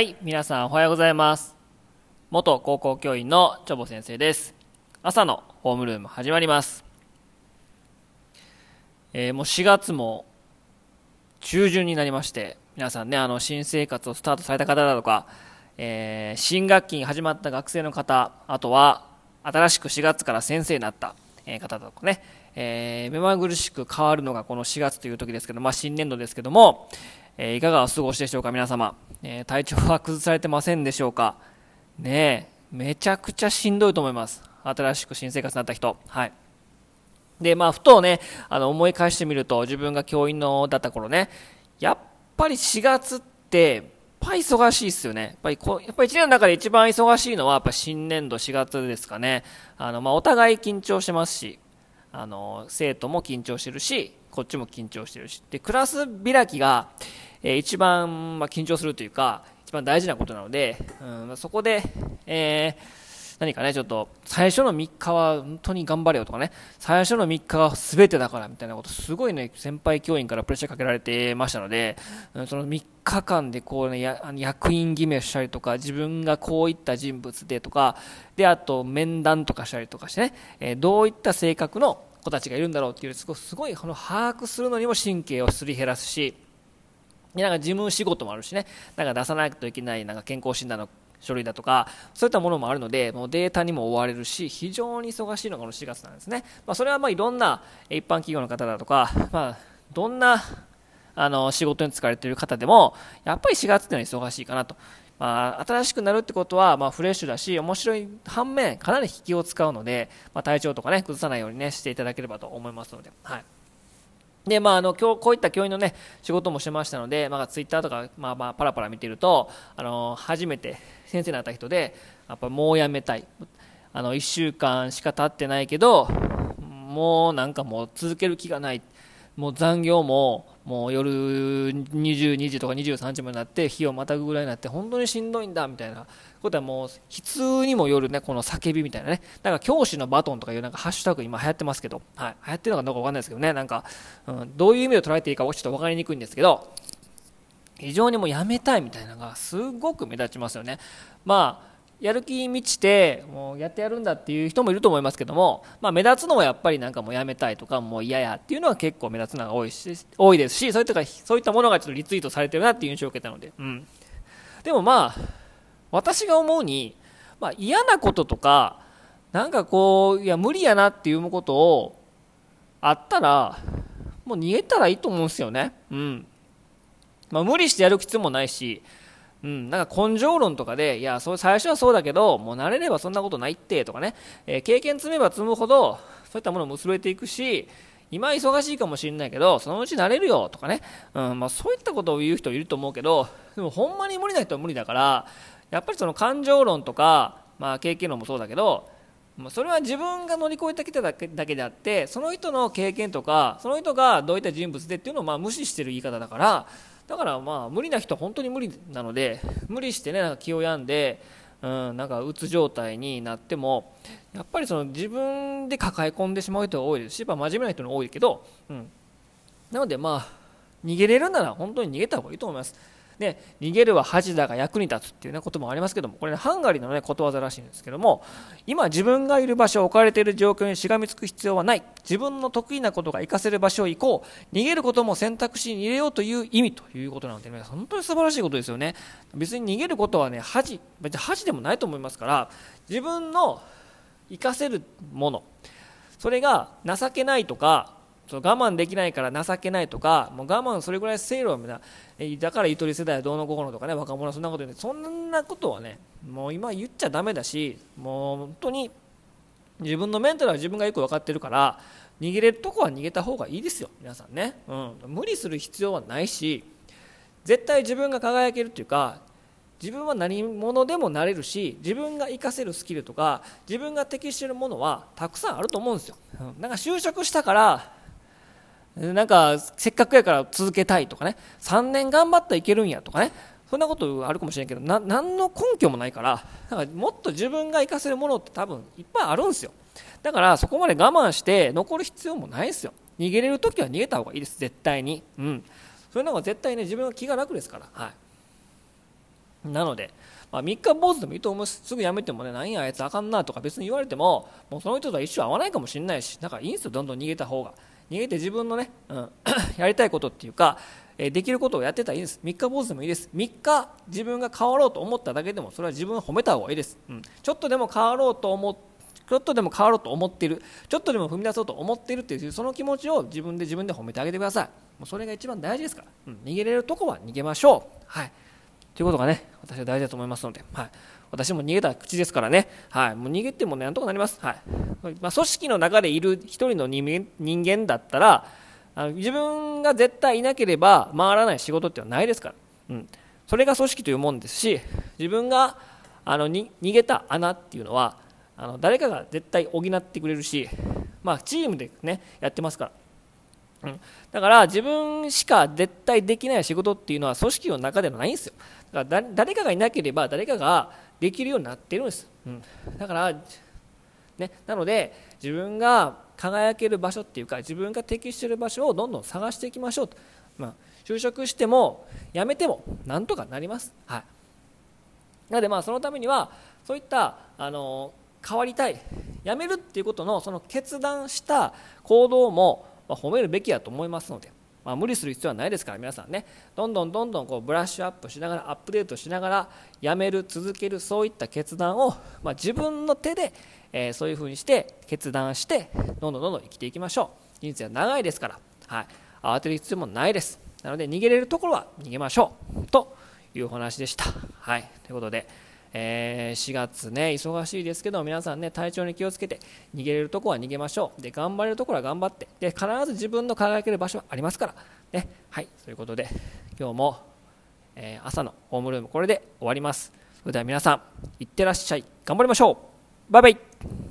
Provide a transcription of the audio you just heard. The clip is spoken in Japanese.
はい、皆さんおはようございます。元高校教員のチョボ先生です。朝のホームルーム始まります。えーもう4月も中旬になりまして、皆さんね、あの、新生活をスタートされた方だとか、えー新学期に始まった学生の方、あとは、新しく4月から先生になった方だとかね、えー目まぐるしく変わるのがこの4月という時ですけど、まあ、新年度ですけども、えーいかがお過ごしでしょうか、皆様。えー体調は崩されてませんでしょうか。ねえ、めちゃくちゃしんどいと思います。新しく新生活になった人。はい。で、まあ、ふとね、あの、思い返してみると、自分が教員のだった頃ね、やっぱり4月って、やっぱり忙しいですよね。やっぱりこ、やっぱり1年の中で一番忙しいのは、やっぱ新年度4月ですかね。あの、まあ、お互い緊張してますし、あの、生徒も緊張してるし、こっちも緊張してるし。で、クラス開きが、えー一番、まあ、緊張するというか、一番大事なことなので、うんまそこで、えー何かね、ちょっと、最初の3日は本当に頑張れよとかね、最初の3日は全てだからみたいなこと、すごいね、先輩教員からプレッシャーかけられてましたので、うんその3日間でこうね、や役員決めをしたりとか、自分がこういった人物でとか、で、あと面談とかしたりとかしてね、えーどういった性格の子たちがいるんだろうっていう、すごい、すごいこの把握するのにも神経をすり減らすし、なんか事務仕事もあるしね、なんか出さないといけないなんか健康診断の書類だとか、そういったものもあるので、もうデータにも追われるし、非常に忙しいのがこの4月なんですね。まあ、それはまあいろんな一般企業の方だとか、まあ、どんなあの仕事に疲れている方でも、やっぱり4月っていうのは忙しいかなと。まあ、新しくなるってことは、まあ、フレッシュだし、面白い反面、かなり引きを使うので、まあ、体調とかね、崩さないようにね、していただければと思いますので、はい。で、まあ、あの、今日、こういった教員のね、仕事もしてましたので、まあ、ツイッターとか、まあまあ、パラパラ見てると、あの、初めて先生になった人で、やっぱもう辞めたい。あの、1週間しか経ってないけど、もうなんかもう続ける気がない。もう残業も、もう夜22時とか23時までなって、日をまたぐぐらいになって、本当にしんどいんだ、みたいな。ことはもう、悲痛にも夜ね、この叫びみたいなね、なんか教師のバトンとかいうなんかハッシュタグ今流行ってますけど、はい、流行ってるのかどうかわかんないですけどね、なんか、うん、どういう意味で捉えていいかちょっと分かりにくいんですけど、非常にもうやめたいみたいなのがすごく目立ちますよね。まあやる気満ちてもうやってやるんだっていう人もいると思いますけども、まあ、目立つのはやっぱりなんかもうやめたいとかもう嫌やっていうのは結構目立つのが多いし多いですしそういったかそういったものがちょっとリツイートされてるなっていう印象を受けたので、うん、でもまあ私が思うに、まあ、嫌なこととかなんかこういや無理やなっていうことをあったらもう逃げたらいいと思うんですよね。うんまあ、無理してやる必要もないし、うん、なんか根性論とかで、いや、そう最初はそうだけど、もう慣れればそんなことないってとかね、えー経験積めば積むほど、そういったものも薄れていくし、今忙しいかもしれないけど、そのうち慣れるよとかね、うんまあ、そういったことを言う人いると思うけど、でもほんまに無理な人は無理だから、やっぱりその感情論とか、まあ、経験論もそうだけど、まあそれは自分が乗り越えてきただけだけであってその人の経験とかその人がどういった人物でっていうのをまあ無視してる言い方だからだからまあ無理な人は本当に無理なので無理してねなんか気を病んで、うん、なんかうつ状態になってもやっぱりその自分で抱え込んでしまう人が多いですし、まあ、真面目な人も多いけど、うん、なのでまあ逃げれるなら本当に逃げた方がいいと思います。で逃げるは恥だが役に立つっていう、ね、こともありますけどもこれ、ね、ハンガリーの、ね、ことわざらしいんですけども今、自分がいる場所置かれている状況にしがみつく必要はない。自分の得意なことが活かせる場所を行こう。逃げることも選択肢に入れようという意味ということなので、ね、本当に素晴らしいことですよね。別に逃げることは、ね、恥別に恥でもないと思いますから自分の活かせるものそれが情けないとかそう我慢できないから情けないとかもう我慢それぐらいせいろな。だからゆとり世代はどうのこうのとかね若者はそんなこと言うそんなことはねもう今言っちゃだめだしもう本当に自分のメンタルは自分がよく分かってるから逃げれるとこは逃げた方がいいですよ皆さんね、うん、無理する必要はないし絶対自分が輝けるっていうか自分は何者でもなれるし自分が活かせるスキルとか自分が適しているものはたくさんあると思うんですよ、うん、なんか就職したからなんかせっかくやから続けたいとかね。3年頑張ったらいけるんやとかね。そんなことあるかもしれんけどな何の根拠もないからなんかもっと自分が活かせるものって多分いっぱいあるんですよ。だからそこまで我慢して残る必要もないですよ。逃げれるときは逃げた方がいいです。絶対に。うん。そういうのが絶対ね自分は気が楽ですから。はい。なので、まあ、3日坊主でもいいと思うす。ぐ辞めてもねなんやあいつあかんなとか別に言われてももうその人とは一生会わないかもしれないしだからいいんですよどんどん逃げた方が。逃げて自分のね、うん、やりたいことっていうか、え、できることをやってたらいいです。3日坊主でもいいです。3日自分が変わろうと思っただけでもそれは自分を褒めた方がいいです、うん、ちょっとでも変わろうと思ってちょっとでも変わろうと思っている。ちょっとでも踏み出そうと思っているっていうその気持ちを自分で自分で褒めてあげてください。もうそれが一番大事ですから、うん、逃げれるとこは逃げましょう。はい。ということがね私は大事だと思いますので、はい、私も逃げた口ですからね、はい、もう逃げてもねなんとかなります、はい。まあ、組織の中でいる一人の人間だったらあの自分が絶対いなければ回らない仕事ってのはないですから、うん、それが組織というもんですし自分があのに逃げた穴っていうのはあの誰かが絶対補ってくれるし、まあ、チームで、ね、やってますから、うん、だから自分しか絶対できない仕事っていうのは組織の中ではないんですよ。だから誰かがいなければ誰かができるようになってるんです、うん、だから、ね、なので自分が輝ける場所っていうか自分が適している場所をどんどん探していきましょうと、まあ、就職しても辞めてもなんとかなります、はい、なのでまあそのためにはそういったあの変わりたいやめるっていうことのその決断した行動もま褒めるべきだと思いますので、まあ、無理する必要はないですから皆さんね。どんどんどんどんこうブラッシュアップしながらアップデートしながらやめる続けるそういった決断を、まあ、自分の手で、えー、そういうふうにして決断してどんどんどんどん生きていきましょう。人生は長いですから、はい、慌てる必要もないです。なので逃げれるところは逃げましょう。というお話でした。はい、ということでえー、4月ね、忙しいですけど、皆さんね、体調に気をつけて、逃げれるとこは逃げましょう。で、頑張れるところは頑張って、で、必ず自分の輝ける場所はありますから。ね、はい、ということで、今日も、えー、朝のホームルーム、これで終わります。それでは皆さん、いってらっしゃい。頑張りましょう。バイバイ。